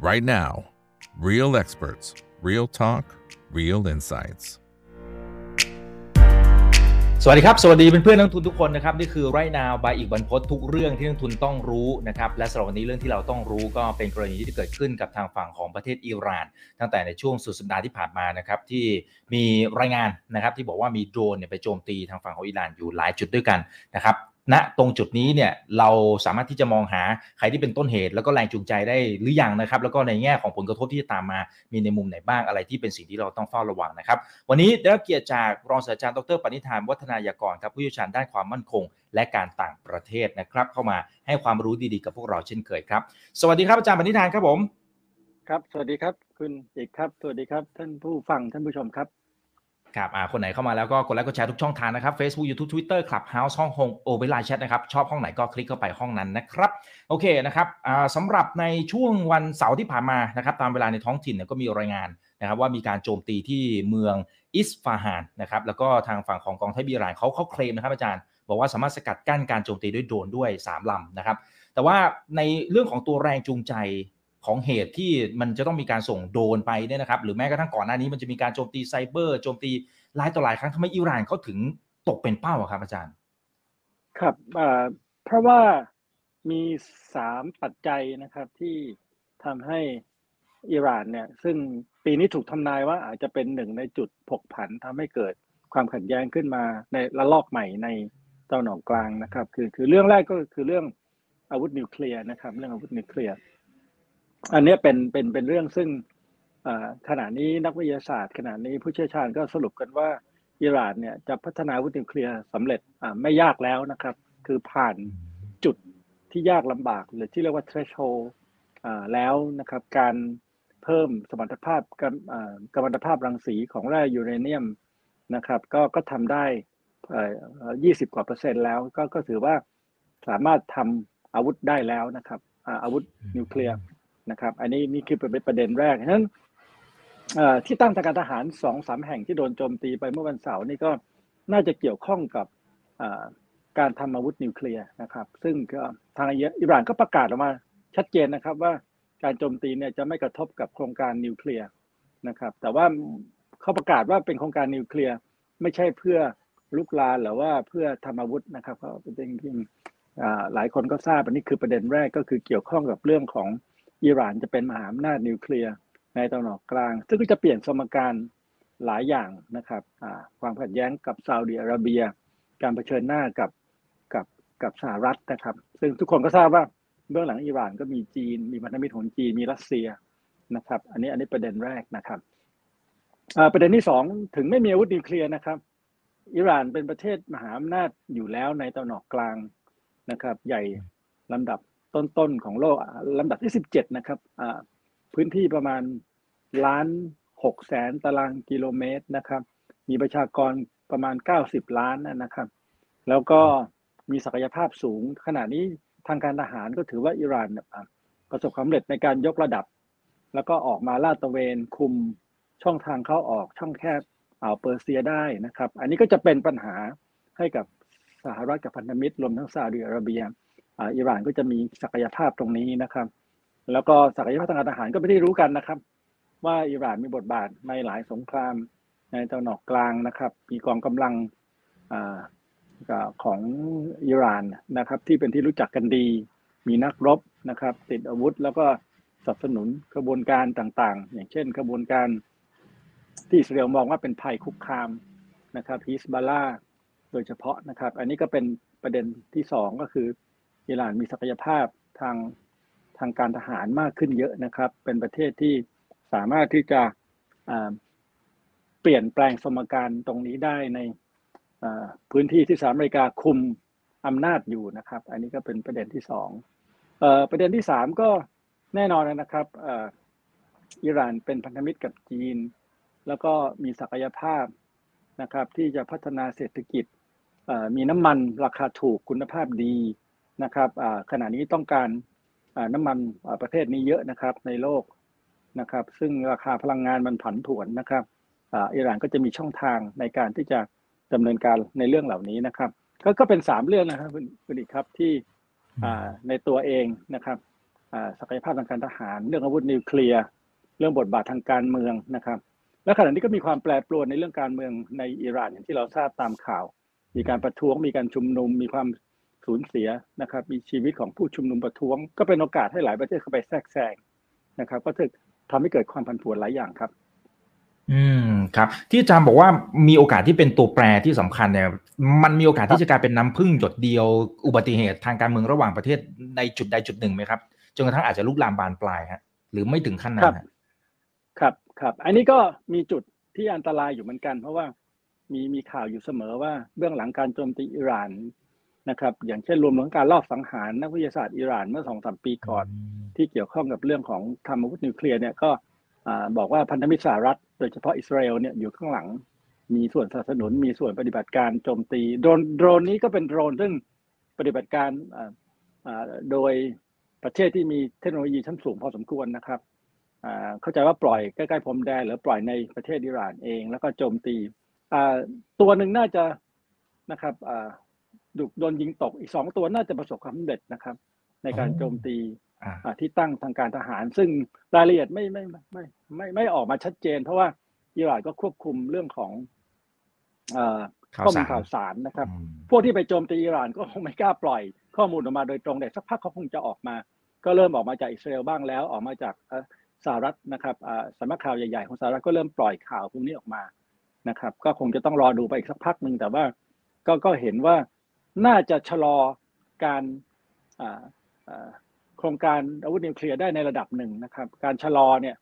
right now. Real experts, real talk, real insights. สวัสดีครับ สวัสดีเพื่อนๆนักทุนทุกคนนะครับ นี่คือไรนาวบายอีกบรรพททุกเรื่องที่นักทุนต้องรู้นะครับ และสำหรับวันนี้เรื่องที่เราต้องรู้ก็เป็นกรณีที่เกิดขึ้นกับทางฝั่งของประเทศอิหร่าน ตั้งแต่ในช่วงสุดสัปดาห์ที่ผ่านมานะครับที่มีรายงานนะครับที่บอกว่ามีโดรนเนี่ยไปโจมตีทางฝั่งของอิหร่านอยู่หลายจุดด้วยกันนะครับ ณตรงจุดนี้เนี่ยเราสามารถที่จะมองหาใครที่เป็นต้นเหตุ แล้วก็แรงจูงใจได้หรือยังนะครับ แล้วก็ในแง่ของผลกระทบที่จะตามมา มีในมุมไหนบ้างอะไรที่เป็นสิ่งที่เราต้องเฝ้าระวังนะครับ วันนี้ได้รับเกียรติจากรองศาสตราจารย์ดรปณิธานวัฒนายากรครับผู้เชี่ยวชาญด้านความมั่นคง และการต่างประเทศนะครับ เข้ามาให้ความรู้ดีๆกับพวกเราเช่นเคยครับสวัสดีครับอาจารย์ปณิธานครับผม ครับ สวัสดีครับ คุณเอกครับ สวัสดีครับ ท่านผู้ฟังท่านผู้ชมครับ ครับอ่าคนไหนเข้ามาแล้วก็กดไลค์กดแชร์ทุกช่องทางนะครับ Facebook YouTube Twitter Clubhouse ห้องฮงโอเวอร์ไลน์แชทนะครับชอบห้องไหนก็คลิกเข้าไปห้องนั้นนะครับโอเคนะครับอ่าสำหรับในช่วงวันเสาร์ที่ผ่านมานะครับตามเวลาในท้องถิ่นเนี่ยก็มีรายงานนะครับว่ามีการโจมตีที่เมืองอิสฟาฮานนะครับแล้วก็ทางฝั่งของกองทัพอิหร่านเขาเขาเคลมนะครับอาจารย์บอกว่าสามารถสกัดกั้นการโจมตีด้วยโดรนด้วย 3ลำนะครับแต่ว่าในเรื่องของตัวแรงจูงใจ ของเหตุที่มันจะต้องมีการส่งโดนไปเนี่ยนะครับ หรือแม้กระทั่งก่อนหน้านี้มันจะมีการโจมตีไซเบอร์โจมตีหลายต่อหลายครั้งทำไมอิหร่านเขาถึงตกเป็นเป้าอะครับอาจารย์ ครับเพราะว่ามีสามปัจจัยนะครับที่ทำให้อิหร่านเนี่ย ซึ่งปีนี้ถูกทำนายว่าอาจจะเป็นหนึ่งในจุดผกผันทำให้เกิดความขัดแย้งขึ้นมาในระลอกใหม่ในตะวันออกกลางนะครับ คือคือเรื่องแรกก็คือเรื่องอาวุธนิวเคลียร์นะครับ เรื่องอาวุธนิวเคลียร์ อันนี้เป็นเป็นเป็นเรื่องซึ่งขณะนี้นักวิทยาศาสตร์ ขณะนี้ผู้เชี่ยวชาญก็สรุปกันว่าอิหร่านเนี่ยจะพัฒนาวุธนิวเคลียร์สำเร็จไม่ยากแล้วนะครับ คือผ่านจุดที่ยากลำบาก หรือที่เรียกว่า threshold แล้วนะครับการเพิ่มสมรรถภาพกัมมันตภาพรังสีของแร่ยูเรเนียมนะครับก็ก็ทำได้ยี่สิบกว่าเปอร์เซ็นต์แล้วก็ก็ถือว่าสามารถทำอาวุธได้แล้วนะครับอาวุธนิวเคลียร์ นะครับ อันนี้นี่คือเป็นประเด็นแรกฉะนั้นที่ตั้งทางการทหารสองสามแห่งที่โดนโจมตีไปเมื่อวันเสาร์นี่ก็น่าจะเกี่ยวข้องกับการทำอาวุธนิวเคลียร์นะครับ ซึ่งทางอิหร่านก็ประกาศออกมาชัดเจนนะครับว่าการโจมตีเนี่ยจะไม่กระทบกับโครงการนิวเคลียร์นะครับ แต่ว่าเขาประกาศว่าเป็นโครงการนิวเคลียร์ไม่ใช่เพื่อลุกลานหรือว่าเพื่อทำอาวุธนะครับเพราะเป็นจริงหลายคนก็ทราบอันนี้คือประเด็นแรกก็คือเกี่ยวข้องกับเรื่องของ อิหร่านจะเป็นมหาอำนาจนิวเคลียร์ในตะวันออกกลาง ซึ่งก็จะเปลี่ยนสมการหลายอย่างนะครับความขัดแย้งกับซาอุดิอาระเบีย การเผชิญหน้ากับกับกับสหรัฐนะครับ ซึ่งทุกคนก็ทราบว่าเบื้องหลังอิหร่านก็มีจีน มีพันธมิตรของจีนมีรัสเซียนะครับ อันนี้อันนี้ประเด็นแรกนะครับประเด็นที่สองถึงไม่มีอาวุธนิวเคลียร์นะครับ อิหร่านเป็นประเทศมหาอำนาจอยู่แล้วในตะวันออกกลางนะครับ ใหญ่ลำดับ ต้นๆของโลกลำดับที่สิบเจ็ดนะครับพื้นที่ประมาณล้านหกแสนตารางกิโลเมตรนะครับ มีประชากรประมาณเก้าสิบล้านนะครับ แล้วก็มีศักยภาพสูง ขณะนี้ทางการทหารก็ถือว่าอิหร่านประสบความสำเร็จในการยกระดับ แล้วก็ออกมาลาดตระเวนคุมช่องทางเข้าออกช่องแคบอ่าวเปอร์เซียได้นะครับ อันนี้ก็จะเป็นปัญหาให้กับสหรัฐกับพันธมิตรรวมทั้งซาอุดิอาระเบีย อิหร่านก็จะมีศักยภาพตรงนี้นะครับ แล้วก็ศักยภาพทางการทหารก็ไม่ได้รู้กันนะครับ ว่าอิหร่านมีบทบาทในหลายสงครามในตะวันออกกลางนะครับ มีกองกำลังอของอิหร่านนะครับ ที่เป็นที่รู้จักกันดี มีนักรบนะครับ ติดอาวุธแล้วก็สนับสนุนกระบวนการต่างๆ อย่างเช่นกระบวนการที่อิสราเอลมองว่าเป็นภัยคุกคามนะครับฮิสบาล่าโดยเฉพาะนะครับ อันนี้ก็เป็นประเด็นที่สองก็คือ อิหร่านมีศักยภาพทางทางการทหารมากขึ้นเยอะนะครับ เป็นประเทศที่สามารถที่จะเปลี่ยนแปลงสมการตรงนี้ได้ในพื้นที่ที่สหรัฐอเมริกาคุมอำนาจอยู่นะครับ อันนี้ก็เป็นประเด็นที่สองประเด็นที่สามก็แน่นอนนะครับอิหร่านเป็นพันธมิตรกับจีน แล้วก็มีศักยภาพนะครับที่จะพัฒนาเศรษฐกิจมีน้ำมันราคาถูกคุณภาพดี นะครับขณะนี้ต้องการน้ำมันประเภทนี้เยอะนะครับในโลกนะครับ ซึ่งราคาพลังงานมันผันผวนนะครับอิหร่านก็จะมีช่องทางในการที่จะดำเนินการในเรื่องเหล่านี้นะครับ ก็ก็เป็นสามเรื่องนะครับคุณคุณอีกครับที่ในตัวเองนะครับศักยภาพทางการทหาร เรื่องอาวุธนิวเคลียร์เรื่องบทบาททางการเมืองนะครับ และขณะนี้ก็มีความแปรปรวนในเรื่องการเมืองในอิหร่านอย่างที่เราทราบตามข่าว มีการประท้วงมีการชุมนุมมีความ สูญเสียนะครับ มีชีวิตของผู้ชุมนุมประท้วง ก็เป็นโอกาสให้หลายประเทศเข้าไปแทรกแซงนะครับ ก็ถึงทำให้เกิดความผันผวนหลายอย่างครับ อืมครับ ที่อาจารย์บอกว่ามีโอกาสที่เป็นตัวแปรที่สำคัญเนี่ย มันมีโอกาสที่จะกลายเป็นน้ำพึ่งหยดเดียว อุบัติเหตุทางการเมืองระหว่างประเทศในจุดใดจุดหนึ่งไหมครับจนกระทั่งอาจจะลุกลามบานปลายฮะหรือไม่ถึงขั้นนั้นครับครับครับอันนี้ก็มีจุดที่อันตรายอยู่เหมือนกัน เพราะว่ามีมีข่าวอยู่เสมอว่าเบื้องหลังการโจมตีอิหร่าน นะครับ อย่างเช่นรวมถึงการลอบสังหารนักวิทยาศาสตร์อิหร่านเมื่อสองสามปีก่อน ที่เกี่ยวข้องกับเรื่องของทำอาวุธนิวเคลียร์เนี่ยก็บอกว่าพันธมิตรสหรัฐ โดยเฉพาะอิสราเอลเนี่ยอยู่ข้างหลัง มีส่วนสนับสนุนมีส่วนปฏิบัติการโจมตีโดรนโดรนนี้ก็เป็นโดรนซึ่งปฏิบัติการโดยประเทศที่มีเทคโนโลยีชั้นสูงพอสมควรนะครับเข้าใจว่าปล่อยใกล้ๆพรมแดนหรือปล่อยในประเทศอิหร่านเอง แล้วก็โจมตีตัวหนึ่งน่าจะนะครับ ดุโดนยิงตกอีกสองตัวน่าจะประสบความสำเร็จนะครับ ในการโจมตีที่ตั้งทางการทหาร ซึ่งรายละเอียดไม่ไม่ไม่ไม่ไม่ออกมาชัดเจน เพราะว่าอิหร่านก็ควบคุมเรื่องของข้อมูลข่าวสารนะครับ พวกที่ไปโจมตีอิหร่านก็คงไม่กล้าปล่อยข้อมูลออกมาโดยตรงแต่สักพักเขาคงจะออกมา ก็เริ่มออกมาจากอิสราเอลบ้างแล้ว ออกมาจากสหรัฐนะครับสำนักข่าวใหญ่ๆของสหรัฐก็เริ่มปล่อยข่าวพวกนี้ออกมานะครับ ก็คงจะต้องรอดูไปอีกสักพักหนึ่งแต่ว่าก็ก็เห็นว่า น่าจะชะลอการโครงการอาวุธนิวเคลียร์ได้ในระดับหนึ่งนะครับ การชะลอเนี่ย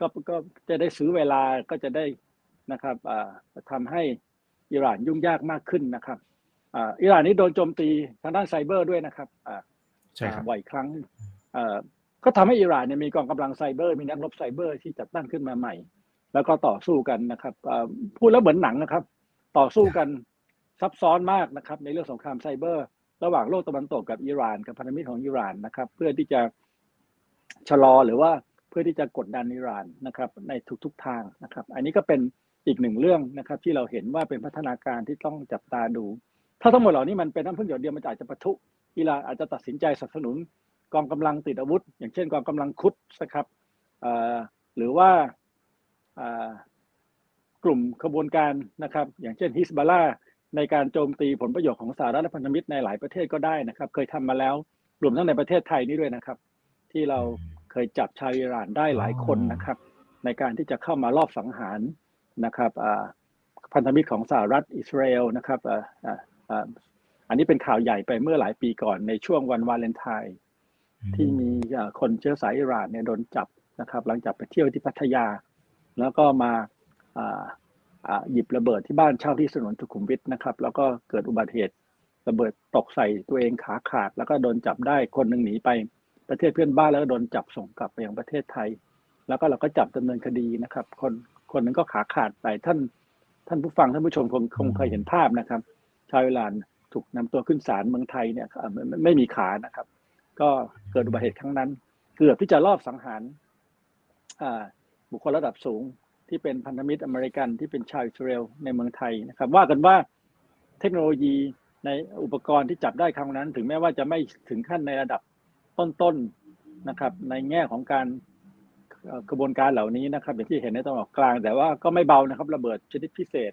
ก็ก็จะได้ซื้อเวลาก็จะได้นะครับทำให้อิหร่านยุ่งยากมากขึ้นนะครับอิหร่านนี้โดนโจมตีทางด้านไซเบอร์ด้วยนะครับใช่ครับบ่อยครั้งก็ทำให้อิหร่านเนี่ยมีกองกำลังไซเบอร์ มีนักรบไซเบอร์ที่จัดตั้งขึ้นมาใหม่ แล้วก็ต่อสู้กันนะครับพูดแล้วเหมือนหนังนะครับ ต่อสู้กัน ซับซ้อนมากนะครับในเรื่องสงครามไซเบอร์ ระหว่างโลกตะวันตกกับอิหร่านกับพันธมิตรของอิหร่านนะครับ เพื่อที่จะชะลอหรือว่าเพื่อที่จะกดดันอิหร่านนะครับ ในทุกๆทางนะครับ อันนี้ก็เป็นอีกหนึ่งเรื่องนะครับ ที่เราเห็นว่าเป็นพัฒนาการที่ต้องจับตาดู ถ้าทั้งหมดเหล่านี้มันเป็นน้ำพึ่งหยดเดียวมันอาจจะปะทุอิหร่านอาจจะตัดสินใจสนับสนุนกองกำลังติดอาวุธ อย่างเช่นกองกำลังคุดนะครับหรือว่ากลุ่มขบวนการนะครับ อย่างเช่นฮิสบาลา ในการโจมตีผลประโยชน์ของสหรัฐและพันธมิตรในหลายประเทศก็ได้นะครับ เคยทำมาแล้วรวมทั้งในประเทศไทยนี่ด้วยนะครับ ที่เราเคยจับชาวอิหร่านได้หลายคนนะครับ ในการที่จะเข้ามารอบสังหารนะครับพันธมิตรของสหรัฐอิสราเอลนะครับอันนี้เป็นข่าวใหญ่ไปเมื่อหลายปีก่อนในช่วงวันวาเลนไทน์ที่มีคนเชื้อสายอิหร่านเนี่ยโดนจับนะครับ หลังจากไปเที่ยวที่พัทยา แล้วก็มา หยิบระเบิดที่บ้านเช่าที่สนนสุขุมวิทนะครับ แล้วก็เกิดอุบัติเหตุระเบิดตกใส่ตัวเองขาขาด แล้วก็โดนจับได้คนหนึ่งหนีไปประเทศเพื่อนบ้านแล้วก็โดนจับส่งกลับไปยังประเทศไทย แล้วก็เราก็จับดำเนินคดีนะครับ คนคนนึงก็ขาขาดไปท่าน ท่านผู้ฟังท่านผู้ชมคงคงเคยเห็นภาพนะครับ ชาวอิหร่านถูกนำตัวขึ้นศาลเมืองไทยเนี่ยไม่มีขานะครับ ก็เกิดอุบัติเหตุครั้งนั้น เกือบที่จะรอบสังหารบุคคลระดับสูง ที่เป็นพันธมิตรอเมริกันที่เป็นชาวอิสราเอลในเมืองไทยนะครับ ว่ากันว่าเทคโนโลยีในอุปกรณ์ที่จับได้ครั้งนั้น ถึงแม้ว่าจะไม่ถึงขั้นในระดับต้นๆนะครับ ในแง่ของการกระบวนการเหล่านี้นะครับอย่างที่เห็นในตะวันออกกลาง แต่ว่าก็ไม่เบานะครับ ระเบิดชนิดพิเศษ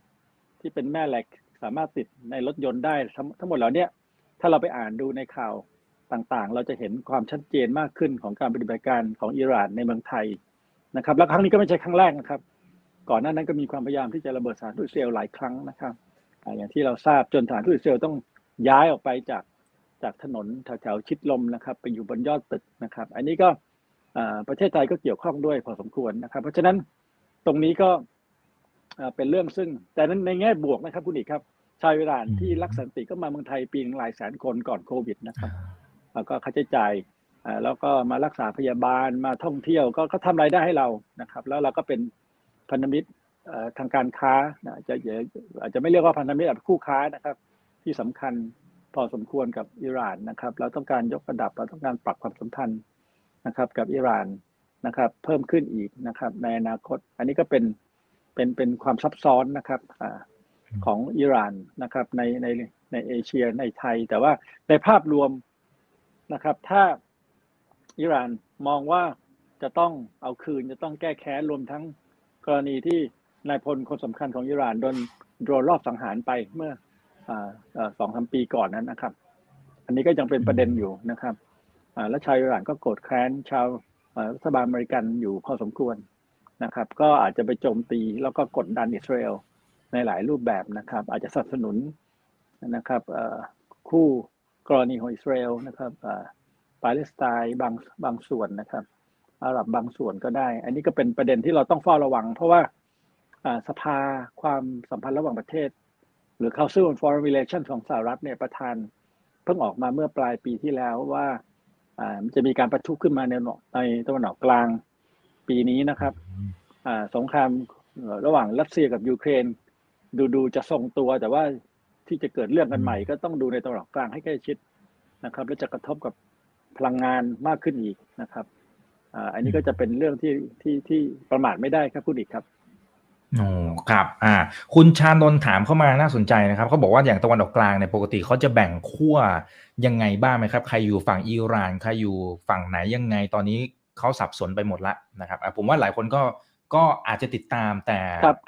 ที่เป็นแม่เหล็กสามารถติดในรถยนต์ได้ทั้งหมดเหล่านี้ถ้าเราไปอ่านดูในข่าวต่างๆ เราจะเห็นความชัดเจนมากขึ้นของการปฏิบัติการของอิหร่านในเมืองไทยนะครับ และครั้งนี้ก็ไม่ใช่ครั้งแรกนะครับ ก่อนหน้านั้นก็มีความพยายามที่จะระเบิดสถานทูตเซลหลายครั้งนะครับอย่างที่เราทราบจนสถานทูตเซลต้องย้ายออกไปจากจากถนนแถวๆชิดลมนะครับ ไปอยู่บนยอดตึกนะครับ อันนี้ก็ประเทศไทยก็เกี่ยวข้องด้วยพอสมควรนะครับ เพราะฉะนั้นตรงนี้ก็เป็นเรื่องซึ่ง แต่นั้นในแง่บวกนะครับคุณอีกครับ ชาวอิหร่านที่รักสันติก็มาเมืองไทยปีนึงหลายแสนคนก่อนโควิดนะครับแล้วก็ค่าใช้จ่ายแล้วก็มารักษาพยาบาลมาท่องเที่ยวก็ทำรายได้ให้เรานะครับ แล้วเราก็เป็น พันธมิตรทางการค้าอาจจะอาจจะไม่เรียกว่าพันธมิตรแบบคู่ค้านะครับ ที่สำคัญพอสมควรกับอิหร่านนะครับ เราต้องการยกระดับเราต้องการปรับความสัมพันธ์นะครับ กับอิหร่านนะครับ เพิ่มขึ้นอีกนะครับ ในอนาคต อันนี้ก็เป็นเป็นเป็นความซับซ้อนนะครับอของอิหร่านนะครับ ในในในเอเชียในไทย แต่ว่าในภาพรวมนะครับ ถ้าอิหร่านมองว่าจะต้องเอาคืนจะต้องแก้แค้นรวมทั้งก รณีที่นายพลคนสำคัญของอิหร่านโดนโดนรอบสังหารไปเมื่อสองสามปีก่อนนั้นนะครับ อันนี้ก็ยังเป็นประเด็นอยู่นะครับและชาวอิหร่านก็โกรธแค้นชาวรัฐบาลอเมริกันอยู่พอสมควรนะครับ ก็อาจจะไปโจมตีแล้วก็กดดันอิสราเอลในหลายรูปแบบนะครับ อาจจะสนับสนุนนะครับคู่กรณีของอิสราเอลนะครับปาเลสไตน์บางบางส่วนนะครับ อาหรับบางส่วนก็ได้ อันนี้ก็เป็นประเด็นที่เราต้องเฝ้าระวัง เพราะว่าสภาความสัมพันธ์ระหว่างประเทศ หรือ Council on Foreign Relations ของสหรัฐเนี่ยประธานเพิ่งออกมาเมื่อปลายปีที่แล้วว่าจะมีการประทุขึ้นมาในในตะวันออกกลางปีนี้นะครับสงครามระหว่างรัสเซียกับยูเครน ดูดูจะทรงตัว แต่ว่าที่จะเกิดเรื่องกันใหม่ ก็ต้องดูในตะวันออกกลางให้ใกล้ชิดนะครับ และจะกระทบกับพลังงานมากขึ้นอีกนะครับ อันนี้ก็จะเป็นเรื่องที่ที่ที่ประมาทไม่ได้ครับพูดอีกครับโอ้ครับ อ่า คุณชานนท์ถามเข้ามาน่าสนใจนะครับเขาบอกว่าอย่างตะวันออกกลางเนี่ยปกติเขาจะแบ่งขั้วยังไงบ้างไหมครับ ใครอยู่ฝั่งอิหร่านใครอยู่ฝั่งไหนยังไง ตอนนี้เขาสับสนไปหมดละนะครับผมว่าหลายคนก็ก็อาจจะติดตามแต่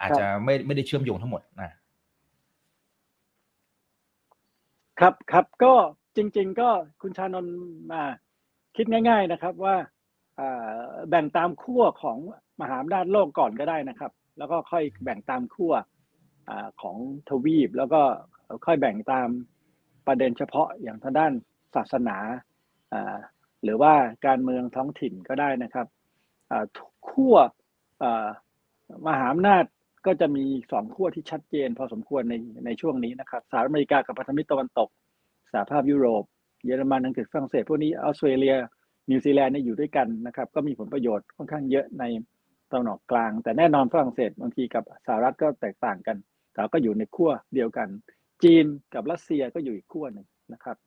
อาจจะไม่ไม่ได้เชื่อมโยงทั้งหมดนะครับครับก็จริง ๆ ก็คุณชานนท์มาคิดง่าย ๆนะครับว่า แบ่งตามขั้วของมหาอำนาจโลกก่อนก็ได้นะครับ แล้วก็ค่อยแบ่งตามขั้วของทวีป แล้วก็ค่อยแบ่งตามประเด็นเฉพาะอย่างทางด้านศาสนาหรือว่าการเมืองท้องถิ่นก็ได้นะครับขั้วมหาอำนาจก็จะมีสองขั้วที่ชัดเจน พอสมควรในในช่วงนี้นะครับสหรัฐอเมริกากับพันธมิตรตะวันตกสหภาพยุโรป เยอรมันอังกฤษฝรั่งเศสพวกนี้ออสเตรเลีย นิวซีแลนด์เนี่ยอยู่ด้วยกันนะครับ ก็มีผลประโยชน์ค่อนข้างเยอะในตะวันออกกลาง แต่แน่นอนฝรั่งเศสบางทีกับสหรัฐก็แตกต่างกัน แต่ก็อยู่ในขั้วเดียวกัน จีนกับรัสเซียก็อยู่อีกขั้วหนึ่งนะครับ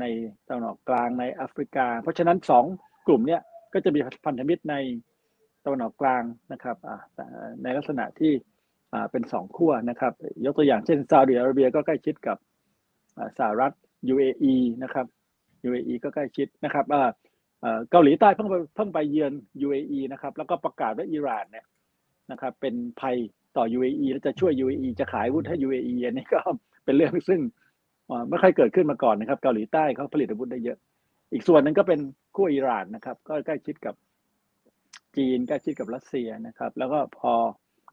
ในตะวันออกกลางในแอฟริกา เพราะฉะนั้นสองกลุ่มเนี้ยก็จะมีพันธมิตรในตะวันออกกลางนะครับในลักษณะที่เป็นสองขั้วนะครับ ยกตัวอย่างเช่นซาอุดิอาระเบียก็ใกล้ชิดกับสหรัฐ UAE นะครับ UAE ก็ใกล้ชิดนะครับเกาหลีใต้เพิ่งไปเพิ่งไปเยือน UAE นะครับ แล้วก็ประกาศว่าอิหร่านเนี่ยนะครับ เป็นภัยต่อ UAE แล้วจะช่วย UAE จะขายวุธให้ UAE อันนี้ก็เป็นเรื่องซึ่งไม่ค่อยเกิดขึ้นมาก่อนนะครับ เกาหลีใต้เขาผลิตอาวุธได้เยอะ อีกส่วนหนึ่งก็เป็นคู่อิหร่านนะครับ ก็ใกล้ชิดกับจีนใกล้ชิดกับรัสเซียนะครับ แล้วก็พอ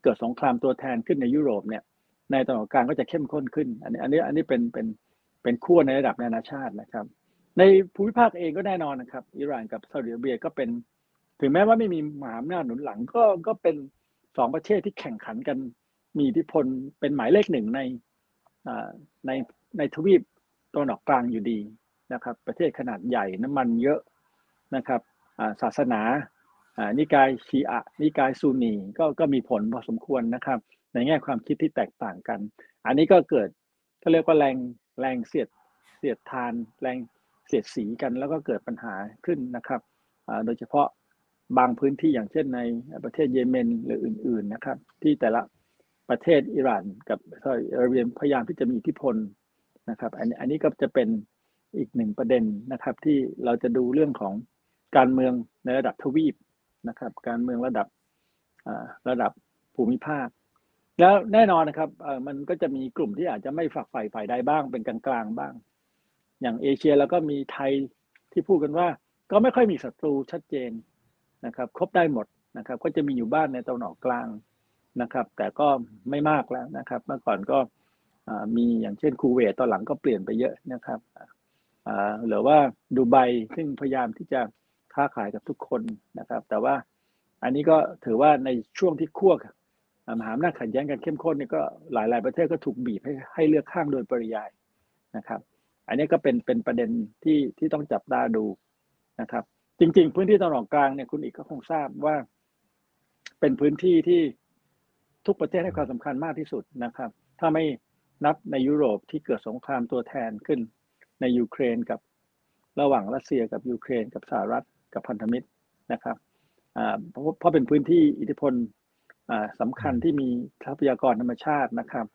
เกิดสงครามตัวแทนขึ้นในยุโรปเนี่ย ในตะวันออกกลางก็จะเข้มข้นขึ้น อันนี้อันนี้อันนี้เป็นเป็นเป็นขั้วในระดับนานาชาตินะครับ ในภูมิภาคเองก็แน่นอนนะครับ อิหร่านกับซาอุดิอาระเบียก็เป็น ถึงแม้ว่าไม่มีมหาอำนาจหนุนหลังก็ก็เป็นสองประเทศที่แข่งขันกัน มีอิทธิพลเป็นหมายเลขหนึ่งในในในทวีปตะวันออกกลางอยู่ดีนะครับ ประเทศขนาดใหญ่น้ำมันเยอะนะครับศาสนานิกายชีอะ นิกายซูนีก็ก็มีผลพอสมควรนะครับ ในแง่ความคิดที่แตกต่างกัน อันนี้ก็เกิดเขาเรียกว่าแรงแรงเสียดเสียดทานแรง เสียดสีกันแล้วก็เกิดปัญหาขึ้นนะครับโดยเฉพาะบางพื้นที่อย่างเช่นในประเทศเยเมนหรืออื่น ๆนะครับ ที่แต่ละประเทศอิหร่านกับซาอุดิอาระเบียพยายามที่จะมีอิทธิพลนะครับอันนี้อันนี้ก็จะเป็นอีกหนึ่งประเด็นนะครับ ที่เราจะดูเรื่องของการเมืองในระดับทวีปนะครับ การเมืองระดับระดับภูมิภาค แล้วแน่นอนนะครับมันก็จะมีกลุ่มที่อาจจะไม่ฝักใฝ่ฝ่ายใดบ้างเป็นกลางๆบ้าง อย่างเอเชียแล้วก็มีไทยที่พูดกันว่า ก็ไม่ค่อยมีศัตรูชัดเจนนะครับ ครบได้หมดนะครับ ก็จะมีอยู่บ้านในตะวันออกกลางนะครับ แต่ก็ไม่มากแล้วนะครับ เมื่อก่อนก็มีอย่างเช่นคูเวตตอนหลังก็เปลี่ยนไปเยอะนะครับหรือว่าดูไบซึ่งพยายามที่จะค้าขายกับทุกคนนะครับ แต่ว่าอันนี้ก็ถือว่าในช่วงที่คั่วมหาอำนาจขัดแย้งกันเข้มข้นนี่ก็หลาย ๆ ประเทศก็ถูกบีบให้ให้เลือกข้างโดยปริยายนะครับ อันนี้ก็เป็นเป็นประเด็นที่ที่ต้องจับตาดูนะครับ จริง ๆ พื้นที่ตะวันออกกลางเนี่ยคุณอีกก็คงทราบว่า เป็นพื้นที่ที่ทุกประเทศให้ความสำคัญมากที่สุดนะครับ ถ้าไม่นับในยุโรปที่เกิดสงครามตัวแทนขึ้นในยูเครนกับระหว่างรัสเซียกับยูเครน กับสหรัฐกับพันธมิตรนะครับเพราะเพราะเป็นพื้นที่อิทธิพลสำคัญที่มีทรัพยากรธรรมชาตินะครับ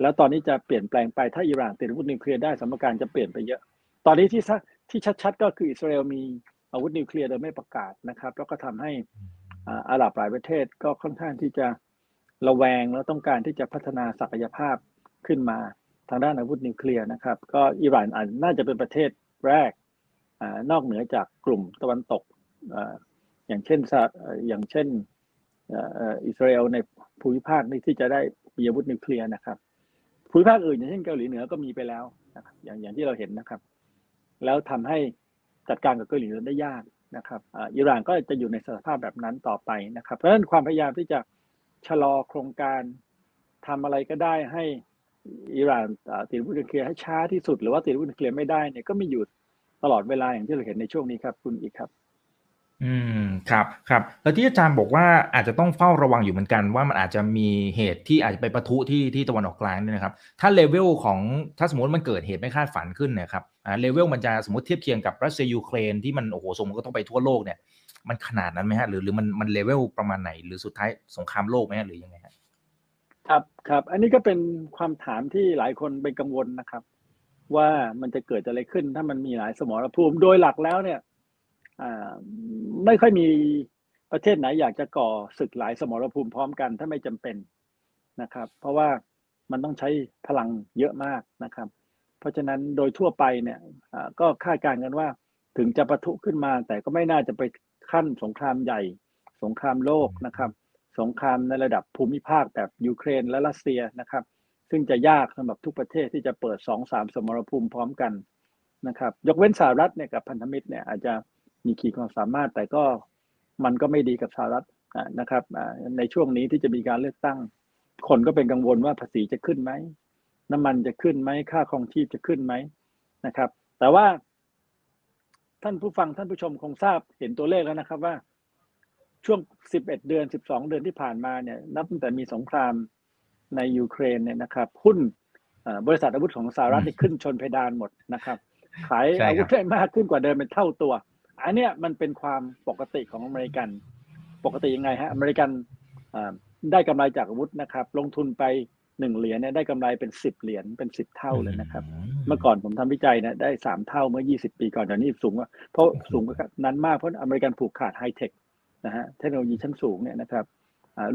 แล้วตอนนี้จะเปลี่ยนแปลงไปถ้าอิหร่านติดอาวุธนิวเคลียร์ได้สมการจะเปลี่ยนไปเยอะ ตอนนี้ที่ที่ชัดๆ ก็คืออิสราเอลมีอาวุธนิวเคลียร์โดยไม่ประกาศนะครับ แล้วก็ทำให้อาหรับหลายประเทศก็ค่อนข้างที่จะระแวงแล้วต้องการที่จะพัฒนาศักยภาพขึ้นมาทางด้านอาวุธนิวเคลียร์นะครับ ก็อิหร่านอาจน่าจะเป็นประเทศแรกอนอกเหนือจากกลุ่มตะวันตกอย่างเช่นอย่างเช่นอิสราเอลในภูมิภาคนี้ที่จะได้มีอาวุธนิวเคลียร์นะครับ ภูมิภาคอื่นอย่างเช่นเกาหลีเหนือก็มีไปแล้วนะครับอย่างอย่างที่เราเห็นนะครับ แล้วทำให้จัดการกับเกาหลีเหนือได้ยากนะครับอิหร่านก็จะอยู่ในสภาพแบบนั้นต่อไปนะครับ เพราะฉะนั้นความพยายามที่จะชะลอโครงการทำอะไรก็ได้ให้อิหร่านติดวุธนิวเคลียร์ให้ช้าที่สุดหรือว่าติดวุธนิวเคลียร์ไม่ได้เนี่ยก็มีอยู่ตลอดเวลาอย่างที่เราเห็นในช่วงนี้ครับคุณอีกครับ อืมครับครับแล้วที่อาจารย์บอกว่าอาจจะต้องเฝ้าระวังอยู่เหมือนกัน ว่ามันอาจจะมีเหตุที่อาจจะไปประทุที่ที่ตะวันออกกลางเนี่ยนะครับถ้าเลเวลของถ้าสมมติมันเกิดเหตุไม่คาดฝันขึ้นเนี่ยครับอ่าเลเวลมันจะสมมติเทียบเคียงกับรัสเซียยูเครนที่มันโอ้โหส่งมันก็ต้องไปทั่วโลกเนี่ยมันขนาดนั้นไหมฮะหรือหรือมันมันเลเวลประมาณไหน หรือสุดท้ายสงครามโลกไหมฮะหรือยังไงฮะครับครับอันนี้ก็เป็นความถามที่หลายคนเป็นกังวลนะครับ ว่ามันจะเกิดอะไรขึ้นถ้ามันมีหลายสมรภูมิโดยหลักแล้วเนี่ย ไม่ค่อยมีประเทศไหนอยากจะก่อศึกหลายสมรภูมิพร้อมกันถ้าไม่จำเป็นนะครับ เพราะว่ามันต้องใช้พลังเยอะมากนะครับ เพราะฉะนั้นโดยทั่วไปเนี่ยก็คาดการณ์กันว่าถึงจะประทุขึ้นมา แต่ก็ไม่น่าจะไปขั้นสงครามใหญ่ สงครามโลกนะครับ สงครามในระดับภูมิภาคแบบยูเครนและรัสเซียนะครับ ซึ่งจะยากสำหรับทุกประเทศที่จะเปิดสองสามสมรภูมิพร้อมกันนะครับ ยกเว้นสหรัฐเนี่ยกับพันธมิตรเนี่ยอาจจะ มีขีดความสามารถ แต่ก็มันก็ไม่ดีกับสหรัฐนะครับในช่วงนี้ที่จะมีการเลือกตั้ง คนก็เป็นกังวลว่าภาษีจะขึ้นไหมน้ำมันจะขึ้นไหมค่าครองชีพจะขึ้นไหมนะครับ แต่ว่า ท่านผู้ฟังท่านผู้ชมคงทราบเห็นตัวเลขแล้วนะครับว่า ช่วง 11 เดือน 12 เดือนที่ผ่านมาเนี่ย นับตั้งแต่มีสงครามในยูเครนเนี่ยนะครับหุ้นบริษัทอาวุธของสหรัฐที่ขึ้นชนเพดานหมดนะครับ ขายอาวุธได้มากขึ้นกว่าเดิมเป็นเท่าตัว อันเนี้ยมันเป็นความปกติของอเมริกัน ปกติยังไงฮะอเมริกันได้กำไรจากอาวุธนะครับ ลงทุนไปหนึ่งเหรียญเนี่ยได้กำไรเป็นสิบเหรียญเป็นสิบเท่าเลยนะครับ เมื่อก่อนผมทำวิจัยเนี่ยได้สามเท่าเมื่อยี่สิบปีก่อนเดี๋ยวนี้สูงเพราะสูงนั้นมากเพราะอเมริกันผูกขาดไฮเทคนะฮะเทคโนโลยีชั้นสูงเนี่ยนะครับ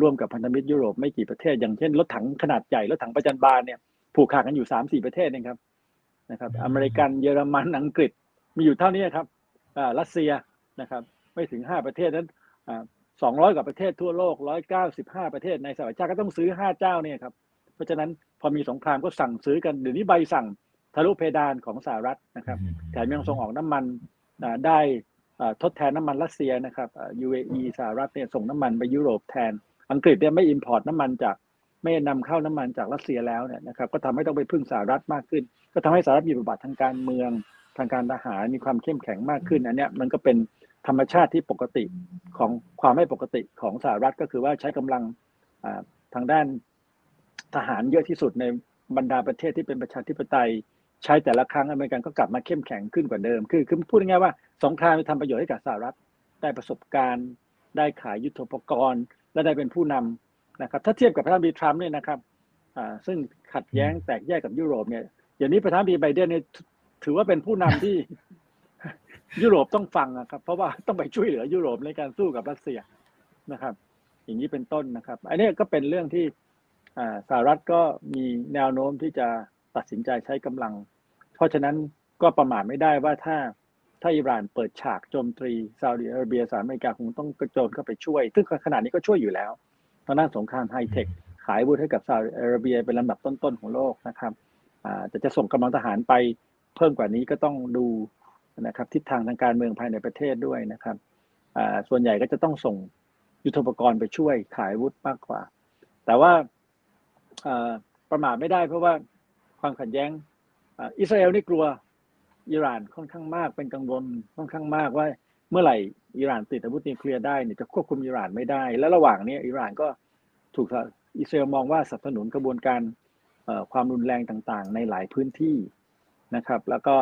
ร่วมกับพันธมิตรยุโรปไม่กี่ประเทศ อย่างเช่นรถถังขนาดใหญ่รถถังประจันบานเนี่ยผูกขาดกันอยู่สามสี่ประเทศเองครับนะครับ อเมริกันเยอรมันอังกฤษมีอยู่เท่านี้ครับ รัสเซียนะครับไม่ถึงห้าประเทศนั้นสองร้อยกว่าประเทศทั่วโลกร้อยเก้าสิบห้าประเทศในสหรัฐก็ต้องซื้อห้าเจ้าเนี่ยครับเพราะฉะนั้นพอมีสงครามก็สั่งซื้อกันเดี๋ยวนี้ใบสั่งทะลุเพดานของสหรัฐนะครับแถมยังส่งออกน้ำมันได้ทดแทนน้ำมันรัสเซียนะครับ UAE สหรัฐเนี่ยส่งน้ำมันไปยุโรปแทน อังกฤษเนี่ยไม่ import น้ำมันจากไม่นำเข้าน้ำมันจากรัสเซียแล้วเนี่ยนะครับก็ทำให้ต้องไปพึ่งสหรัฐมากขึ้น ก็ทำให้สหรัฐมีบทบาททางการเมือง ทางการทหารมีความเข้มแข็งมากขึ้นอันนี้มันก็เป็นธรรมชาติที่ปกติของความไม่ปกติของสหรัฐก็คือว่าใช้กำลังทางด้านทหารเยอะที่สุดในบรรดาประเทศที่เป็นประชาธิปไตยใช้แต่ละครั้งอเมริกันก็กลับมาเข้มแข็งขึ้นกว่าเดิม คือคือพูดง่ายๆว่าสงครามทำประโยชน์ให้กับสหรัฐได้ประสบการณ์ ได้ขายยุทโธปกรณ์ และได้เป็นผู้นำนะครับ ถ้าเทียบกับประธานาธิบดีทรัมป์เนี่ยนะครับซึ่งขัดแย้งแตกแยกกับยุโรปเนี่ยอย่างนี้ประธานาธิบดีไบเดนเนี่ย ถือว่าเป็นผู้นำที่ยุโรปต้องฟังนะครับ เพราะว่าต้องไปช่วยเหลือยุโรปในการสู้กับรัสเซียนะครับ อย่างนี้เป็นต้นนะครับ อันนี้ก็เป็นเรื่องที่สหรัฐก็มีแนวโน้มที่จะตัดสินใจใช้กำลัง เพราะฉะนั้นก็ประมาทไม่ได้ว่าถ้าถ้าอิหร่านเปิดฉากโจมตีซาอุดิอาระเบียสหรัฐอเมริกาคงต้องกระโจนเข้าไปช่วย ซึ่งขนาดนี้ก็ช่วยอยู่แล้วตอนนั้นสงครามไฮเทค ขายวุธให้กับซาอุดิอาระเบียเป็นลำดับต้นๆของโลกนะครับแต่จะส่งกำลังทหารไป เพิ่มกว่านี้ก็ต้องดูนะครับทิศทางทางการเมืองภายในประเทศด้วยนะครับส่วนใหญ่ก็จะต้องส่งยุทธปกรณ์ไปช่วยขายวุธมากกว่า แต่ว่าประมาทไม่ได้เพราะว่าความขัดแย้งอิสราเอลนี่กลัวอิหร่านค่อนข้างมากเป็นกังวลค่อนข้างมากว่าเมื่อไหร่อิหร่านติดอาวุธนิวเคลียร์ได้เนี่ยจะควบคุมอิหร่านไม่ได้ และระหว่างนี้อิหร่านก็ถูกอิสราเอลมองว่าสนับสนุนกระบวนการความรุนแรงต่างๆ ในหลายพื้นที่ นะครับ แล้วก็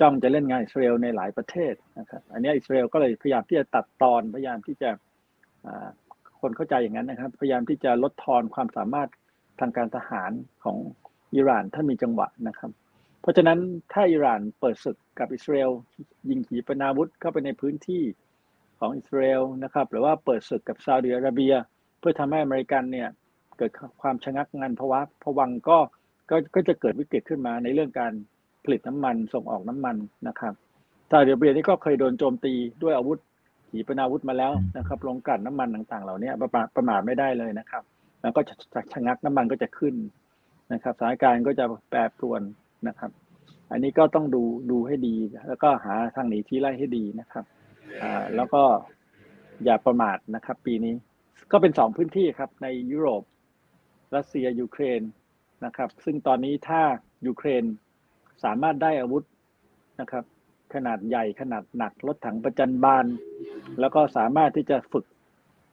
จ้องจะเล่นงานอิสราเอลในหลายประเทศนะครับ อันนี้อิสราเอลก็เลยพยายามที่จะตัดตอนพยายามที่จะคนเข้าใจอย่างนั้นนะครับ พยายามที่จะลดทอนความสามารถทางการทหารของอิหร่านถ้ามีจังหวะนะครับ เพราะฉะนั้นถ้าอิหร่านเปิดศึกกับอิสราเอลยิงขีปนาวุธเข้าไปในพื้นที่ของอิสราเอลนะครับ หรือว่าเปิดศึกกับซาอุดิอาระเบีย เพื่อทำให้อเมริกันเนี่ยเกิดความชะงักงันภาวะผวังก็ ก็ก็จะเกิดวิกฤตขึ้นมาในเรื่องการผลิตน้ำมันส่งออกน้ำมันนะครับซาอุดิอาระเบียนี่ก็เคยโดนโจมตีด้วยอาวุธขีปนาวุธมาแล้วนะครับลงกันน้ำมันต่างๆ เหล่านี้ประมาทประมาทไม่ได้เลยนะครับ แล้วก็จะชะงักน้ำมันก็จะขึ้นนะครับสถานการณ์ก็จะแปรปรวนนะครับ อันนี้ก็ต้องดูดูให้ดี แล้วก็หาทางหนีที่ไล่ให้ดีนะครับอ่าแล้วก็อย่าประมาทนะครับ ปีนี้ก็เป็นสองพื้นที่ครับในยุโรปรัสเซียยูเครน นะครับ ซึ่งตอนนี้ถ้ายูเครนสามารถได้อาวุธนะครับ ขนาดใหญ่ขนาดหนักรถถังประจันบาน แล้วก็สามารถที่จะฝึก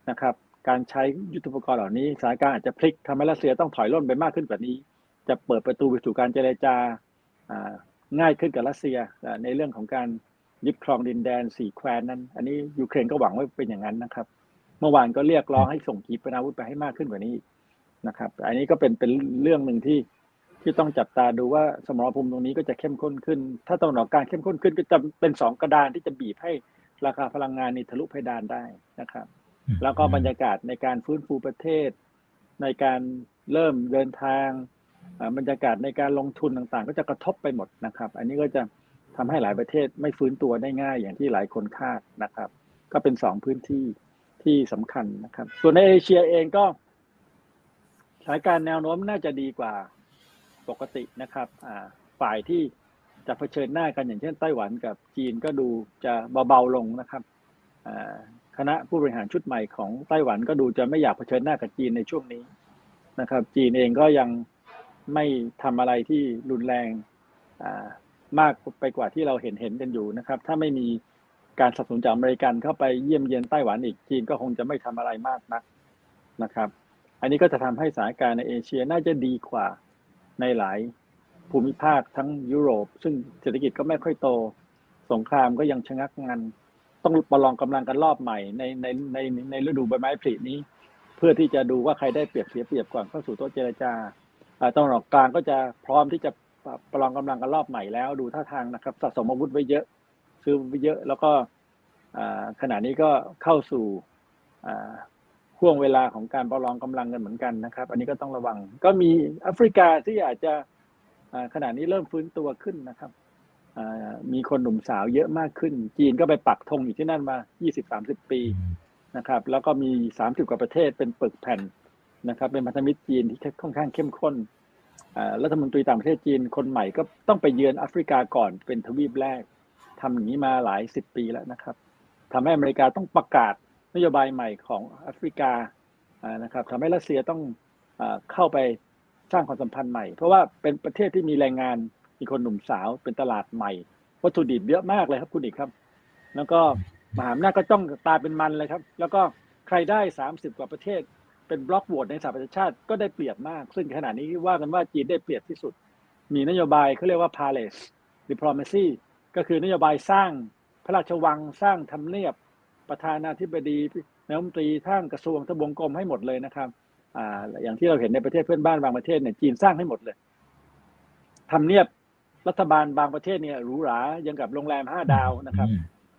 นะครับ การใช้ยุทธปกรณ์เหล่านี้สถานการณ์อาจจะพลิกทำให้รัสเซียต้องถอยร่นไปมากขึ้นกว่านี้ จะเปิดประตูไปสู่การเจรจาง่ายขึ้นกับรัสเซียในเรื่องของการยึดครองดินแดนสี่แคว้นนั้น อันนี้ยูเครนก็หวังว่าเป็นอย่างนั้นนะครับ เมื่อวานก็เรียกร้องให้ส่งขีปนาวุธไปให้มากขึ้นกว่านี้ นะครับ อันนี้ก็เป็นเป็นเรื่องหนึ่งที่ที่ต้องจับตาดูว่าสมรภูมิตรงนี้ก็จะเข้มข้นขึ้น ถ้าตะวันออกกลางเข้มข้นขึ้นก็จะเป็นสองกระดานที่จะบีบให้ราคาพลังงานนี่ทะลุเพดานได้นะครับ แล้วก็บรรยากาศในการฟื้นฟูประเทศ ในการเริ่มเดินทางบรรยากาศในการลงทุนต่างๆ ก็จะกระทบไปหมดนะครับ อันนี้ก็จะทำให้หลายประเทศไม่ฟื้นตัวได้ง่ายอย่างที่หลายคนคาดนะครับ ก็เป็นสองพื้นที่ที่สำคัญนะครับ ส่วนในเอเชียเองก็ส ถานการณ์แนวโน้มน่าจะดีกว่าปกตินะครับฝ่ายที่จะเผชิญหน้ากันอย่างเช่นไต้หวันกับจีนก็ดูจะเบาๆลงนะครับคณะผู้บริหารชุดใหม่ของไต้หวันก็ดูจะไม่อยากเผชิญหน้ากับจีนในช่วงนี้นะครับ จีนเองก็ยังไม่ทำอะไรที่รุนแรงมากไปกว่าที่เราเห็นเห็นกันอยู่นะครับ ถ้าไม่มีการสนับสนุนจากอเมริกันเข้าไปเยี่ยมเยียนไต้หวันอีกจีนก็คงจะไม่ทำอะไรมากนักนะครับ อันนี้ก็จะทำให้สถานการณ์ในเอเชียน่าจะดีกว่าในหลายภูมิภาคทั้งยุโรป ซึ่งเศรษฐกิจก็ไม่ค่อยโต สงครามก็ยังชะงักงัน ต้องประลองกำลังกันรอบใหม่ในในในในฤดูใบไม้ผลินี้ เพื่อที่จะดูว่าใครได้เปรียบเสียเปรียบก่อนเข้าสู่โต๊ะเจรจาตอนออกกลางก็จะพร้อมที่จะประลองกำลังกันรอบใหม่แล้วดูท่าทางนะครับสะสมอาวุธไว้เยอะซื้อไว้เยอะ แล้วก็ขณะนี้ก็เข้าสู่ ห่วงเวลาของการประลองกำลังกันเหมือนกันนะครับ อันนี้ก็ต้องระวัง ก็มีแอฟริกาที่อาจจะขณะนี้เริ่มฟื้นตัวขึ้นนะครับมีคนหนุ่มสาวเยอะมากขึ้น จีนก็ไปปักธงอยู่ที่นั่นมา 20-30 ปีนะครับ แล้วก็มี 30 กว่าประเทศเป็นปึกแผ่นนะครับ เป็นพันธมิตรจีนที่ค่อนข้างเข้มข้นรัฐมนตรีต่างประเทศจีนคนใหม่ก็ต้องไปเยือนแอฟริกาก่อนเป็นทวีปแรกทำอย่างนี้มาหลายสิบปีแล้วนะครับทำให้อเมริกาต้องประกาศ นโยบายใหม่ของแอฟริกานะครับทำให้รัสเซียต้องเข้าไปสร้างความสัมพันธ์ใหม่ เพราะว่าเป็นประเทศที่มีแรงงานมีคนหนุ่มสาวเป็นตลาดใหม่ วัตถุดิบเยอะมากเลยครับคุณอีกครับ แล้วก็มหาอำนาจก็จ้องตาเป็นมันเลยครับ แล้วก็ใครได้สามสิบกว่าประเทศ เป็นบล็อกโหวตในสหประชาชาติก็ได้เปรียบมาก ซึ่งขณะนี้ว่ากันว่าจีนได้เปรียบที่สุด มีนโยบายเขาเรียกว่า palace diplomacy ก็คือนโยบายสร้างพระราชวังสร้างทำเนียบ ประธานาธิบดีนายกรัฐมนตรีทั้งกระทรวงทบวงกรมให้หมดเลยนะครับอ่าอย่างที่เราเห็นในประเทศเพื่อนบ้านบางประเทศเนี่ยจีนสร้างให้หมดเลยทำเนียบรัฐบาลบางประเทศเนี่ยหรูหรายังกับโรงแรมห้าดาวนะครับ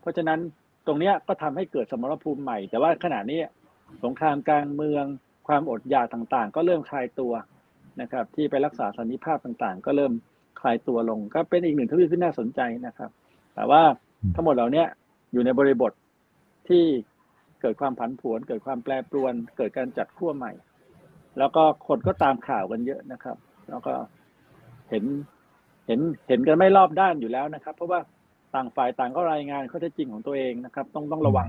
เพราะฉะนั้นตรงเนี้ยก็ทำให้เกิดสมรภูมิใหม่ แต่ว่าขณะนี้สงครามกลางเมืองความอดอยากต่างๆ ก็เริ่มคลายตัวนะครับ ที่ไปรักษาสันนิภาพต่างๆ ก็เริ่มคลายตัวลง ก็เป็นอีกหนึ่งทวีปที่น่าสนใจนะครับ แต่ว่าทั้งหมดเหล่านี้อยู่ในบริบท ที่เกิดความผันผวน เกิดความแปรปรวน เกิดการจัดขั้วใหม่ แล้วก็คนก็ตามข่าวกันเยอะนะครับ แล้วก็เห็นเห็นเห็นกันไม่รอบด้านอยู่แล้วนะครับ เพราะว่าต่างฝ่ายต่างก็รายงานข้อเท็จจริงของตัวเองนะครับ ต้องต้องระวัง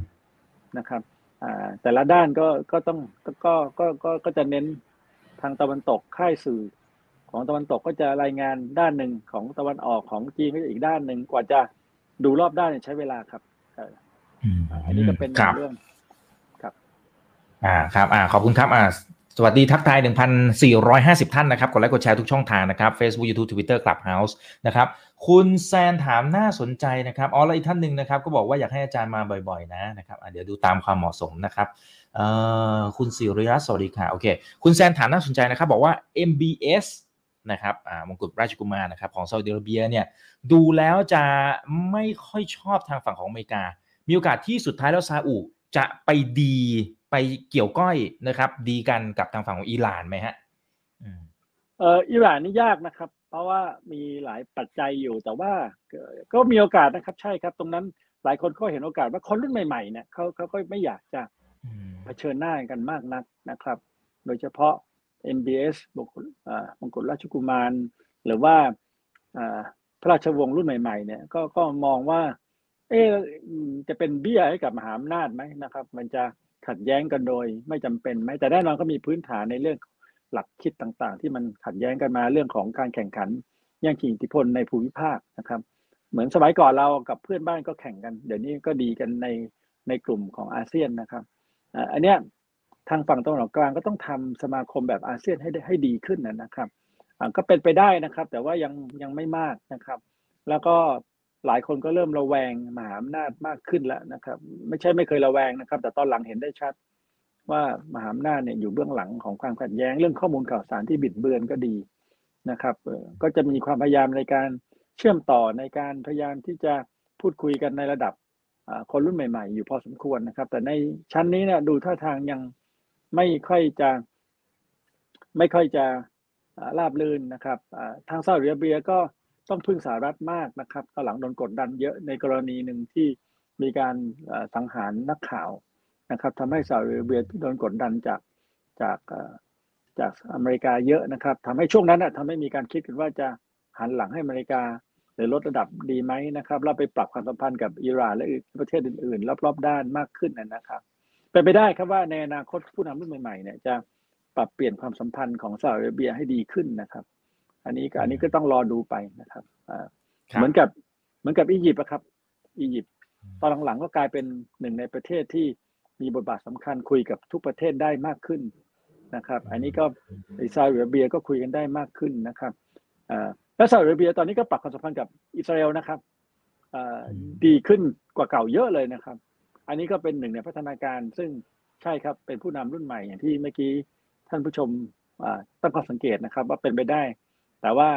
นะครับอ่าแต่ละด้านก็ก็ต้องก็ก็ก็ก็จะเน้นทางตะวันตกค่ายสื่อของตะวันตกก็จะรายงานด้านหนึ่งของตะวันออกของจีนก็อีกด้านหนึ่งกว่าจะดูรอบด้านใช้เวลาครับ อันนี้ก็เป็นเรื่องครับ อ่าครับ อ่า ขอบคุณครับอ่าสวัสดีทักทาย 1,450 ท่านนะครับ กดไลค์กดแชร์ทุกช่องทางนะครับ Facebook YouTube Twitter Clubhouse นะครับ คุณแซนถามน่าสนใจนะครับ อ๋อ แล้วอีกท่านหนึ่งนะครับ ก็บอกว่าอยากให้อาจารย์มาบ่อยๆ นะนะครับเดี๋ยวดูตามความเหมาะสมนะครับเอ่อคุณสิริรัตน์สวัสดีค่ะ โอเค คุณแซนถามน่าสนใจนะครับ บอกว่า MBS นะครับอ่ามงกุฎราชกุมารนะครับของซาอุดิอาระเบียเนี่ย ดูแล้วจะไม่ค่อยชอบทางฝั่งของอเมริกา มีโอกาสที่สุดท้ายแล้วซาอุจะไปดีไปเกี่ยวก้อยนะครับ ดีกันกับทางฝั่งของอิหร่านไหมฮะอืมเอ่ออิหร่านนี่ยากนะครับ เพราะว่ามีหลายปัจจัยอยู่แต่ว่าก็ก็มีโอกาสนะครับ ใช่ครับ ตรงนั้นหลายคนก็เห็นโอกาสว่าคนรุ่นใหม่ๆเนี่ยเขาเขาก็ไม่อยากจะอืมเผชิญหน้ากันมากนักนะครับ โดยเฉพาะ MBS มงกุฎอ่ามงกุฎราชกุมาร หรือว่าอ่าพระราชวงศ์รุ่นใหม่ๆเนี่ยก็ก็มองว่า เอ๊ะอืมจะเป็นเบี้ยให้กับมหาอำนาจไหมนะครับ มันจะขัดแย้งกันโดยไม่จำเป็นไหมแต่แน่นอนก็มีพื้นฐานในเรื่องหลักคิดต่างๆ ที่มันขัดแย้งกันมาเรื่องของการแข่งขันแย่งชิงอิทธิพลในภูมิภาคนะครับ เหมือนสมัยก่อนเรากับเพื่อนบ้านก็แข่งกัน เดี๋ยวนี้ก็ดีกันในในกลุ่มของอาเซียนนะครับอันเนี้ยทางฝั่งตะวันออกกลางก็ต้องทำสมาคมแบบอาเซียนให้ได้ให้ดีขึ้นนะครับก็เป็นไปได้นะครับ แต่ว่ายังยังไม่มากนะครับ แล้วก็ หลายคนก็เริ่มระแวงมหาอำนาจมากขึ้นแล้วนะครับ ไม่ใช่ไม่เคยระแวงนะครับ แต่ตอนหลังเห็นได้ชัด ว่ามหาอำนาจเนี่ยอยู่เบื้องหลังของความขัดแย้งเรื่องข้อมูลข่าวสารที่บิดเบือนก็ดีนะครับก็จะมีความพยายามในการเชื่อมต่อในการพยายามที่จะพูดคุยกันในระดับคนรุ่นใหม่ ๆ อยู่พอสมควรนะครับ แต่ในชั้นนี้เนี่ยดูท่าทางยังไม่ค่อยจะ ไม่ค่อยจะอ่าราบรื่นนะครับทางซาอุดิอาระเบียก็ ต้องพึ่งสหรัฐมากนะครับตอนหลังโดนกดดันเยอะในกรณีหนึ่งที่มีการสังหารนักข่าวนะครับทำให้ซาอุดิอาระเบียโดนกดดันจากจากจากอเมริกาเยอะนะครับทำให้ช่วงนั้นทำให้มีการคิดกันว่าจะหันหลังให้อเมริกาหรือลดระดับดีไหมนะครับแล้วไปปรับความสัมพันธ์กับอิหร่านและประเทศอื่น ๆ รอบๆด้านมากขึ้นนะครับเป็นไปได้ครับว่าในอนาคตผู้นำรุ่นใหม่ๆเนี่ยจะปรับเปลี่ยนความสัมพันธ์ของซาอุดิอาระเบียให้ดีขึ้นนะครับ อันนี้ก็อันนี้ก็ต้องรอดูไปนะครับอ่าครับเหมือนกับเหมือนกับอียิปต์อะครับ อียิปต์ตอนหลังๆก็กลายเป็นหนึ่งในประเทศที่มีบทบาทสำคัญคุยกับทุกประเทศได้มากขึ้นนะครับ อันนี้ก็ซาอุดิอาระเบียก็คุยกันได้มากขึ้นนะครับอ่าและซาอุดิอาระเบียตอนนี้ก็ปรับความสัมพันธ์กับอิสราเอลนะครับอ่าดีขึ้นกว่าเก่าเยอะเลยนะครับ อันนี้ก็เป็นหนึ่งในพัฒนาการซึ่งใช่ครับเป็นผู้นำรุ่นใหม่อย่างที่เมื่อกี้ท่านผู้ชมอ่าตั้งข้อสังเกตนะครับ ว่าเป็นไปได้ แต่ว่า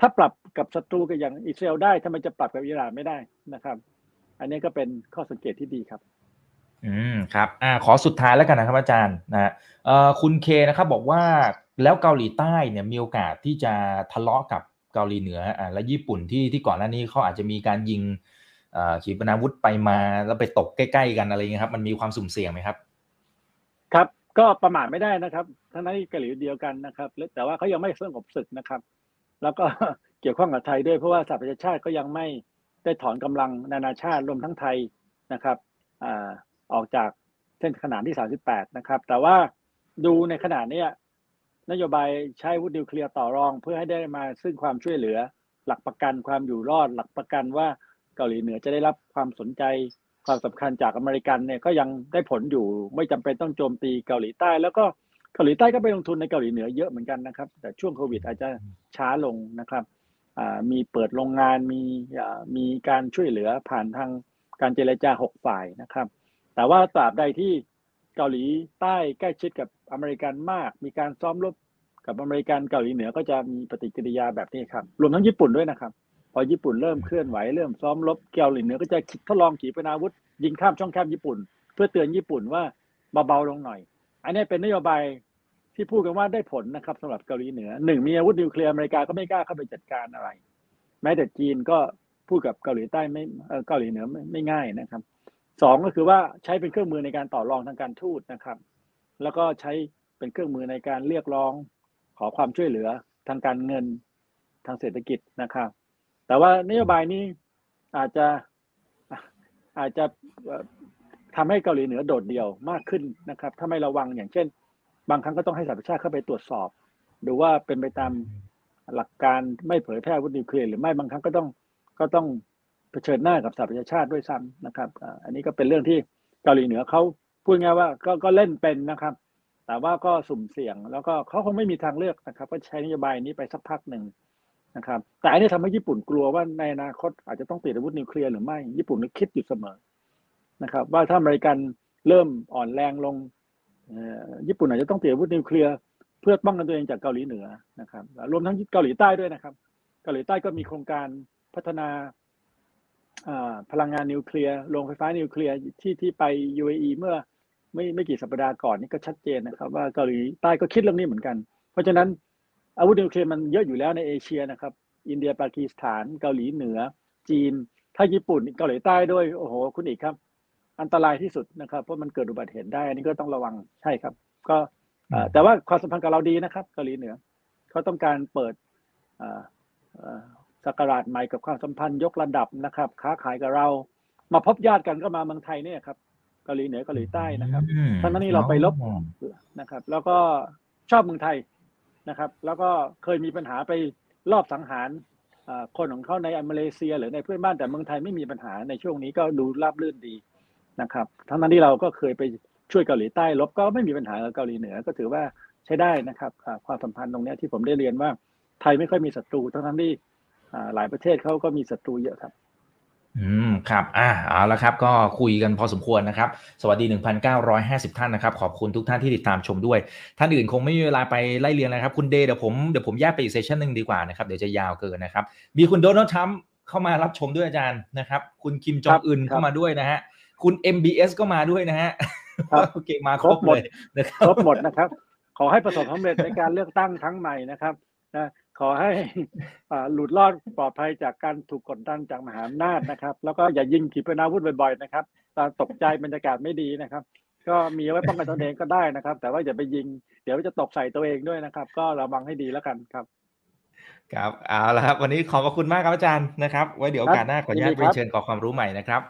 ถ้าปรับกับศัตรูกับอย่างอิสราเอลได้ทำไมจะปรับกับอิหร่านไม่ได้นะครับ อันนี้ก็เป็นข้อสังเกตที่ดีครับอืมครับอ่าขอสุดท้ายแล้วกันนะครับอาจารย์นะฮะเอ่อคุณเคนะครับบอกว่าแล้วเกาหลีใต้เนี่ยมีโอกาสที่จะทะเลาะกับเกาหลีเหนืออ่าและญี่ปุ่นที่ที่ก่อนหน้านี้เขาอาจจะมีการยิงเอ่อขีปนาวุธไปมาแล้วไปตกใกล้ๆกันอะไรเงี้ยครับ มันมีความสุ่มเสี่ยงไหมครับ ครับก็ประมาทไม่ได้นะครับทั้งนั้นที่เกาหลีเดียวกันนะครับแล้วแต่ว่าเขายังไม่สงบศึกนะครับ แล้วก็เกี่ยวข้องกับไทยด้วยเพราะว่าสหประชาชาติก็ยังไม่ได้ถอนกำลังนานาชาติรวมทั้งไทยนะครับออกจากเส้นขนานที่ 38 นะครับ แต่ว่าดูในขณะนี้นโยบายใช้วุธนิวเคลียร์ต่อรองเพื่อให้ได้มาซึ่งความช่วยเหลือ หลักประกันความอยู่รอด หลักประกันว่าเกาหลีเหนือจะได้รับความสนใจความสำคัญจากอเมริกันเนี่ยก็ยังได้ผลอยู่ไม่จำเป็นต้องโจมตีเกาหลีใต้ แล้วก็ เกาหลีใต้ก็ไปลงทุนในเกาหลีเหนือเยอะเหมือนกันนะครับ แต่ช่วงโควิดอาจจะช้าลงนะครับอ่ามีเปิดโรงงานมีอ่ามีการช่วยเหลือผ่านทางการเจรจาหกฝ่ายนะครับ แต่ว่าตราบใดที่เกาหลีใต้ใกล้ชิดกับอเมริกันมาก มีการซ้อมรบกับอเมริกันเกาหลีเหนือก็จะมีปฏิกิริยาแบบนี้ครับ รวมทั้งญี่ปุ่นด้วยนะครับ พอญี่ปุ่นเริ่มเคลื่อนไหวเริ่มซ้อมรบเกาหลีเหนือก็จะทดลองขีปนาวุธ ยิงข้ามช่องแคบญี่ปุ่น เพื่อเตือนญี่ปุ่นว่าเบาๆลงหน่อย อันนี้เป็นนโยบายที่พูดกันว่าได้ผลนะครับสำหรับเกาหลีเหนือหนึ่งมีอาวุธนิวเคลียร์อเมริกาก็ไม่กล้าเข้าไปจัดการอะไร แม้แต่จีนก็พูดกับเกาหลีใต้ไม่เออเกาหลีเหนือไม่ไม่ง่ายนะครับสองก็คือว่าใช้เป็นเครื่องมือในการต่อรองทางการทูตนะครับ แล้วก็ใช้เป็นเครื่องมือในการเรียกร้องขอความช่วยเหลือทางการเงินทางเศรษฐกิจนะครับ แต่ว่านโยบายนี้อาจจะอาจจะ ทำให้เกาหลีเหนือโดดเดี่ยวมากขึ้นนะครับถ้าไม่ระวังอย่างเช่น บางครั้งก็ต้องให้สหประชาชาติเข้าไปตรวจสอบ ดูว่าเป็นไปตามหลักการไม่เผยแพร่วุธนิวเคลียร์หรือไม่บางครั้งก็ต้องก็ต้องเผชิญหน้ากับสหประชาชาติด้วยซ้ำนะครับ อันนี้ก็เป็นเรื่องที่เกาหลีเหนือเขาพูดง่ายว่าก็ก็เล่นเป็นนะครับ แต่ว่าก็สุ่มเสี่ยง แล้วก็เขาคงไม่มีทางเลือกนะครับ ก็ใช้นโยบายนี้ไปสักพักหนึ่งนะครับ แต่อันนี้ทำให้ญี่ปุ่นกลัวว่าในอนาคตอาจจะต้องติดอาวุธนิวเคลียร์หรือไม่ ญี่ปุ่นก็คิดอยู่เสมอ นะครับ ว่าถ้าอเมริกันเริ่มอ่อนแรงลงญี่ปุ่นอาจจะต้องเติดอาวุธนิวเคลียร์เพื่อป้องกันตัวเองจากเกาหลีเหนือนะครับ รวมทั้งเกาหลีใต้ด้วยนะครับ เกาหลีใต้ก็มีโครงการพัฒนาพลังงานนิวเคลียร์โรงไฟฟ้านิวเคลียร์ที่ที่ไป UAE เมื่อไม่ไม่กี่สัปดาห์ก่อนนี่ก็ชัดเจนนะครับ ว่าเกาหลีใต้ก็คิดเรื่องนี้เหมือนกัน เพราะฉะนั้นอาวุธนิวเคลียร์มันเยอะอยู่แล้วในเอเชียนะครับ อินเดียปากีสถาน เกาหลีเหนือ จีน ถ้าญี่ปุ่นเกาหลีใต้ด้วยโอ้โห คุณเอกครับ อันตรายที่สุดนะครับเพราะมันเกิดอุบัติเหตุได้ อันนี้ก็ต้องระวังใช่ครับ ก็แต่ว่าความสัมพันธ์กับเราดีนะครับเกาหลีเหนือเขาต้องการเปิดสักราชใหม่กับความสัมพันธ์ยกระดับนะครับ ค้าขายกับเรา มาพบญาติกันก็มาเมืองไทยเนี่ยครับเกาหลีเหนือเกาหลีใต้นะครับทั้งนั้นนี่เราไปลบนะครับ แล้วก็ชอบเมืองไทยนะครับ แล้วก็เคยมีปัญหาไปรอบสังหารคนของเขาในมาเลเซีย หรือในเพื่อนบ้านแต่เมืองไทยไม่มีปัญหาในช่วงนี้ก็ดูราบรื่นดี นะครับ ทั้งนั้นที่เราก็เคยไปช่วยเกาหลีใต้ลบก็ไม่มีปัญหากับเกาหลีเหนือก็ถือว่าใช้ได้นะครับความสัมพันธ์ตรงนี้ที่ผมได้เรียนว่าไทยไม่ค่อยมีศัตรูทั้งนั้นที่หลายประเทศเขาก็มีศัตรูเยอะครับ อืมครับ อ่าเอาละครับ ก็คุยกันพอสมควรนะครับ สวัสดี 1,950 ท่านนะครับ ขอบคุณทุกท่านที่ติดตามชมด้วย ท่านอื่นคงไม่มีเวลาไปไล่เรียงนะครับ คุณเดย์เดี๋ยวผมเดี๋ยวผมแยกไปอีกเซสชันหนึ่งดีกว่านะครับ เดี๋ยวจะยาวเกินนะครับ มีคุณโดนัลด์ทรัมป์เข้ามารับชมด้วยอาจารย์นะครับ คุณคิมจองอึนเข้ามาด้วยนะฮะ คุณ MBS ก็มาด้วยนะฮะโอเคมาครบหมดนะครับครบหมดนะครับ ขอให้ประสบความสำเร็จในการเลือกตั้งครั้งใหม่นะครับนะขอให้หลุดรอดปลอดภัยจากการถูกกดดันจากมหาอำนาจนะครับ แล้วก็อย่ายิงขีปนาวุธบ่อยๆนะครับตอนตกใจบรรยากาศไม่ดีนะครับ ก็มีไว้ป้องกันตนเองก็ได้นะครับ แต่ว่าอย่าไปยิง เดี๋ยวจะตกใส่ตัวเองด้วยนะครับ ก็ระวังให้ดีแล้วกันครับ ครับเอาละครับวันนี้ขอบคุณมากครับอาจารย์นะครับไว้เดี๋ยวโอกาสหน้าขออนุญาตเรียนเชิญขอความรู้ใหม่นะครับ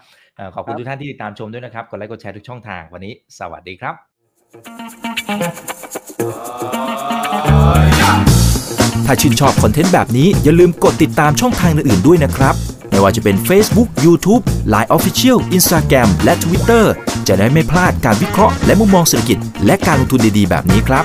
ขอบคุณทุกท่านที่ติดตามชมด้วยนะครับกดไลค์กดแชร์ทุกช่องทางวันนี้ สวัสดีครับ ถ้าชื่นชอบคอนเทนต์แบบนี้อย่าลืมกดติดตามช่องทางอื่นๆด้วยนะครับไม่ว่าจะเป็น Facebook, YouTube, Line Official, Instagram และ Twitter จะได้ไม่พลาดการวิเคราะห์และมุมมองเศรษฐกิจ และการลงทุนดีๆ แบบนี้ครับ